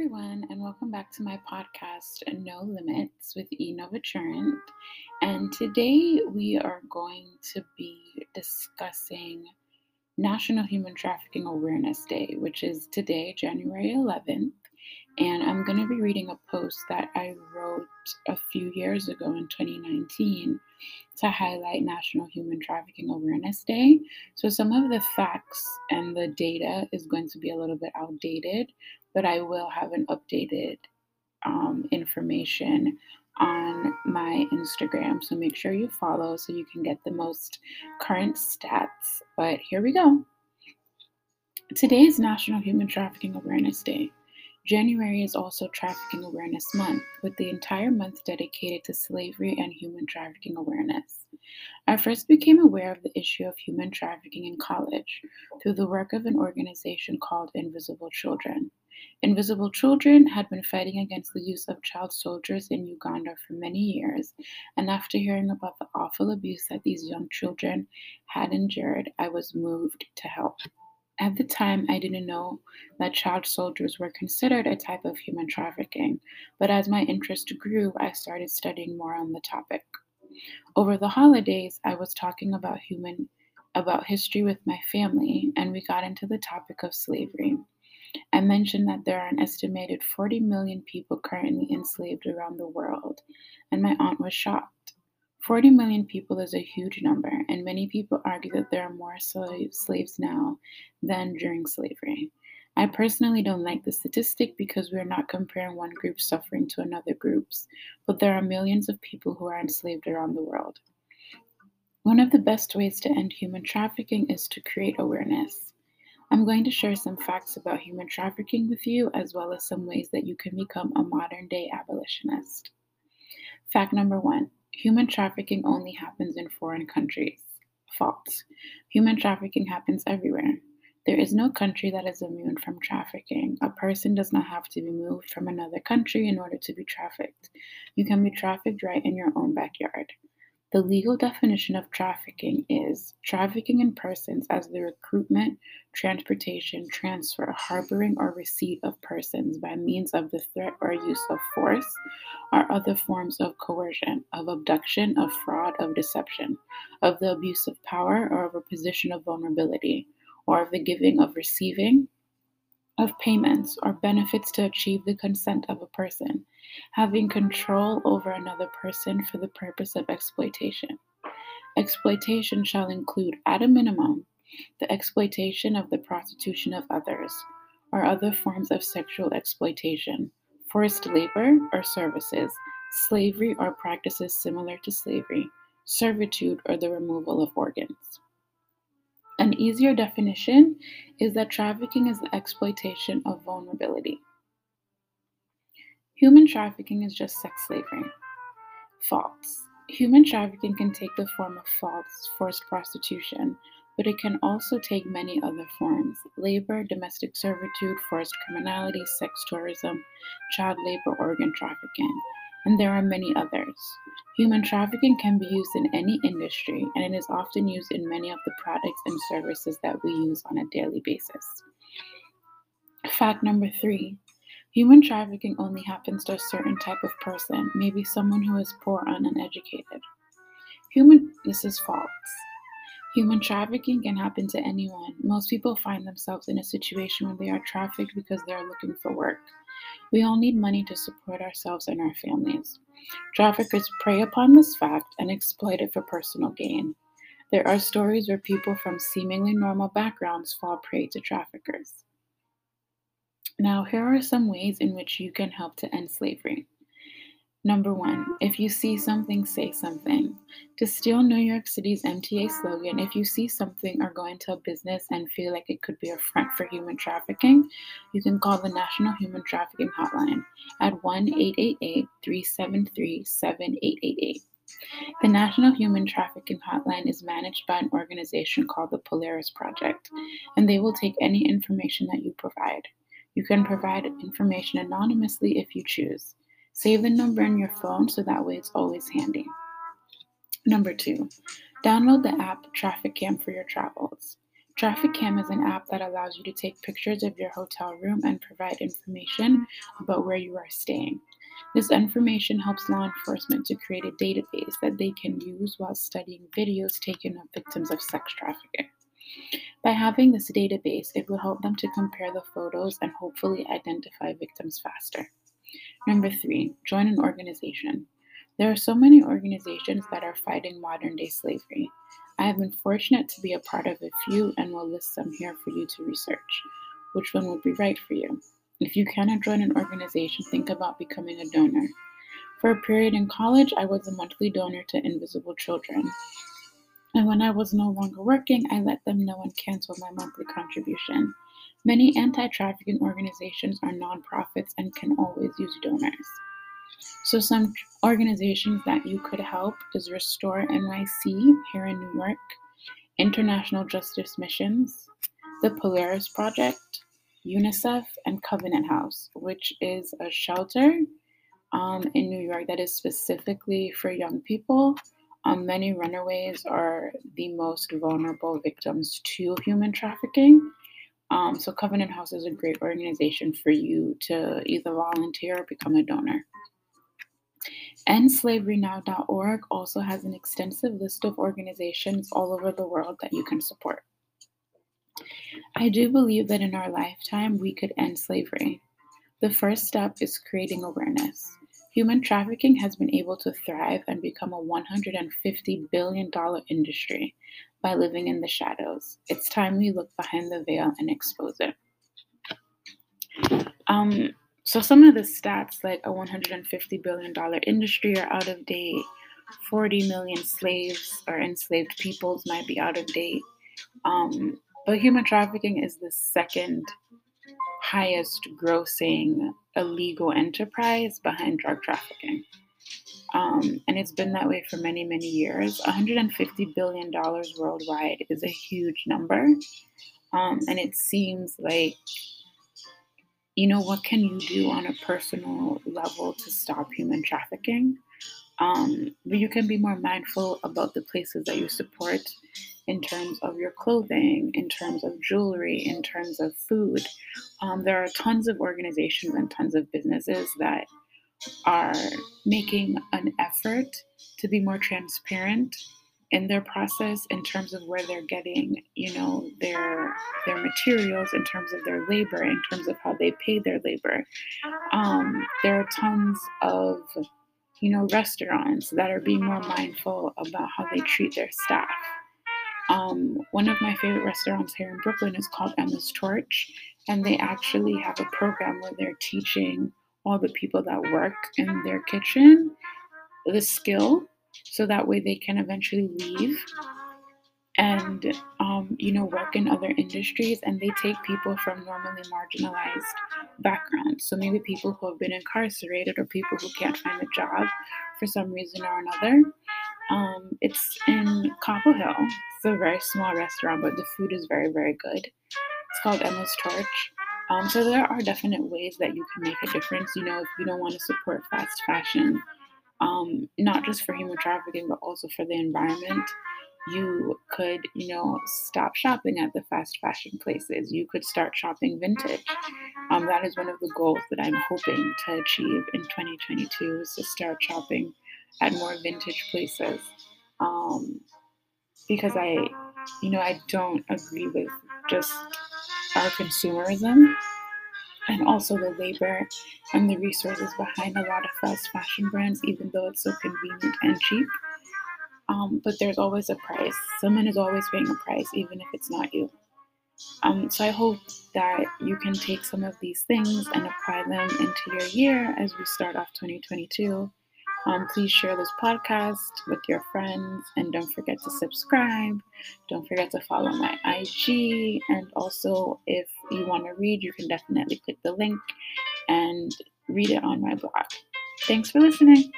everyone, and welcome back to my podcast, No Limits with E. And today we are going to be discussing National Human Trafficking Awareness Day, which is today, January 11th. And I'm going to be reading a post that I wrote a few years ago in 2019 to highlight National Human Trafficking Awareness Day. So, some of the facts and the data is going to be a little bit outdated, but I will have an updated um, information on my Instagram. So, make sure you follow so you can get the most current stats. But here we go. Today is National Human Trafficking Awareness Day. January is also Trafficking Awareness Month, with the entire month dedicated to slavery and human trafficking awareness. I first became aware of the issue of human trafficking in college through the work of an organization called Invisible Children. Invisible Children had been fighting against the use of child soldiers in Uganda for many years, and after hearing about the awful abuse that these young children had endured, I was moved to help. At the time, I didn't know that child soldiers were considered a type of human trafficking, but as my interest grew, I started studying more on the topic. Over the holidays, I was talking about human about history with my family, and we got into the topic of slavery. I mentioned that there are an estimated 40 million people currently enslaved around the world, and my aunt was shocked. 40 million people is a huge number, and many people argue that there are more slaves now than during slavery. I personally don't like the statistic because we're not comparing one group's suffering to another group's, but there are millions of people who are enslaved around the world. One of the best ways to end human trafficking is to create awareness. I'm going to share some facts about human trafficking with you, as well as some ways that you can become a modern day abolitionist. Fact number one Human trafficking only happens in foreign countries. False. Human trafficking happens everywhere. There is no country that is immune from trafficking. A person does not have to be moved from another country in order to be trafficked. You can be trafficked right in your own backyard. The legal definition of trafficking is trafficking in persons as the recruitment, transportation, transfer, harboring, or receipt of persons by means of the threat or use of force or other forms of coercion, of abduction, of fraud, of deception, of the abuse of power or of a position of vulnerability, or of the giving of receiving of payments or benefits to achieve the consent of a person, having control over another person for the purpose of exploitation. Exploitation shall include, at a minimum, the exploitation of the prostitution of others, or other forms of sexual exploitation, forced labor or services, slavery or practices similar to slavery, servitude or the removal of organs. An easier definition is that trafficking is the exploitation of vulnerability. Human trafficking is just sex slavery. False. Human trafficking can take the form of false forced prostitution, but it can also take many other forms labor, domestic servitude, forced criminality, sex tourism, child labor, organ trafficking and there are many others. Human trafficking can be used in any industry, and it is often used in many of the products and services that we use on a daily basis. Fact number three human trafficking only happens to a certain type of person, maybe someone who is poor and uneducated. Human, this is false. Human trafficking can happen to anyone. Most people find themselves in a situation where they are trafficked because they are looking for work. We all need money to support ourselves and our families. Traffickers prey upon this fact and exploit it for personal gain. There are stories where people from seemingly normal backgrounds fall prey to traffickers. Now, here are some ways in which you can help to end slavery. Number one, if you see something, say something. To steal New York City's MTA slogan, if you see something or go into a business and feel like it could be a front for human trafficking, you can call the National Human Trafficking Hotline at 1 888 373 7888. The National Human Trafficking Hotline is managed by an organization called the Polaris Project, and they will take any information that you provide. You can provide information anonymously if you choose. Save the number in your phone so that way it's always handy. Number two, download the app TraffickCam for your travels. TraffickCam is an app that allows you to take pictures of your hotel room and provide information about where you are staying. This information helps law enforcement to create a database that they can use while studying videos taken of victims of sex trafficking. By having this database, it will help them to compare the photos and hopefully identify victims faster. Number three, join an organization. There are so many organizations that are fighting modern day slavery. I have been fortunate to be a part of a few and will list some here for you to research. Which one would be right for you? If you cannot join an organization, think about becoming a donor. For a period in college, I was a monthly donor to Invisible Children. And when I was no longer working, I let them know and canceled my monthly contribution. Many anti trafficking organizations are nonprofits and can always use donors. So, some organizations that you could help is Restore NYC here in New York, International Justice Missions, the Polaris Project, UNICEF, and Covenant House, which is a shelter um, in New York that is specifically for young people. Um, many runaways are the most vulnerable victims to human trafficking. Um, so, Covenant House is a great organization for you to either volunteer or become a donor. EndSlaveryNow.org also has an extensive list of organizations all over the world that you can support. I do believe that in our lifetime we could end slavery. The first step is creating awareness. Human trafficking has been able to thrive and become a $150 billion industry by living in the shadows. It's time we look behind the veil and expose it. Um, so some of the stats, like a $150 billion industry, are out of date. 40 million slaves or enslaved peoples might be out of date. Um, but human trafficking is the second highest grossing illegal enterprise behind drug trafficking. Um, and it's been that way for many, many years. $150 billion worldwide is a huge number. Um, and it seems like you know, what can you do on a personal level to stop human trafficking? Um, but you can be more mindful about the places that you support in terms of your clothing, in terms of jewelry, in terms of food. Um, there are tons of organizations and tons of businesses that are making an effort to be more transparent in their process in terms of where they're getting you know their their materials in terms of their labor in terms of how they pay their labor um, there are tons of you know restaurants that are being more mindful about how they treat their staff um, one of my favorite restaurants here in brooklyn is called emma's torch and they actually have a program where they're teaching all the people that work in their kitchen the skill so that way they can eventually leave and um, you know work in other industries and they take people from normally marginalized backgrounds. So maybe people who have been incarcerated or people who can't find a job for some reason or another um, it's in Cobble Hill. It's a very small restaurant, but the food is very, very good. It's called Emma's Torch. Um, so there are definite ways that you can make a difference. You know, if you don't want to support fast fashion, um, not just for human trafficking, but also for the environment. You could, you know, stop shopping at the fast fashion places. You could start shopping vintage. Um, that is one of the goals that I'm hoping to achieve in 2022 is to start shopping at more vintage places. Um, because I, you know, I don't agree with just our consumerism and also the labor and the resources behind a lot of fast fashion brands, even though it's so convenient and cheap. Um, but there's always a price. Someone is always paying a price, even if it's not you. Um, so I hope that you can take some of these things and apply them into your year as we start off 2022 um, please share this podcast with your friends and don't forget to subscribe. Don't forget to follow my IG. And also, if you want to read, you can definitely click the link and read it on my blog. Thanks for listening.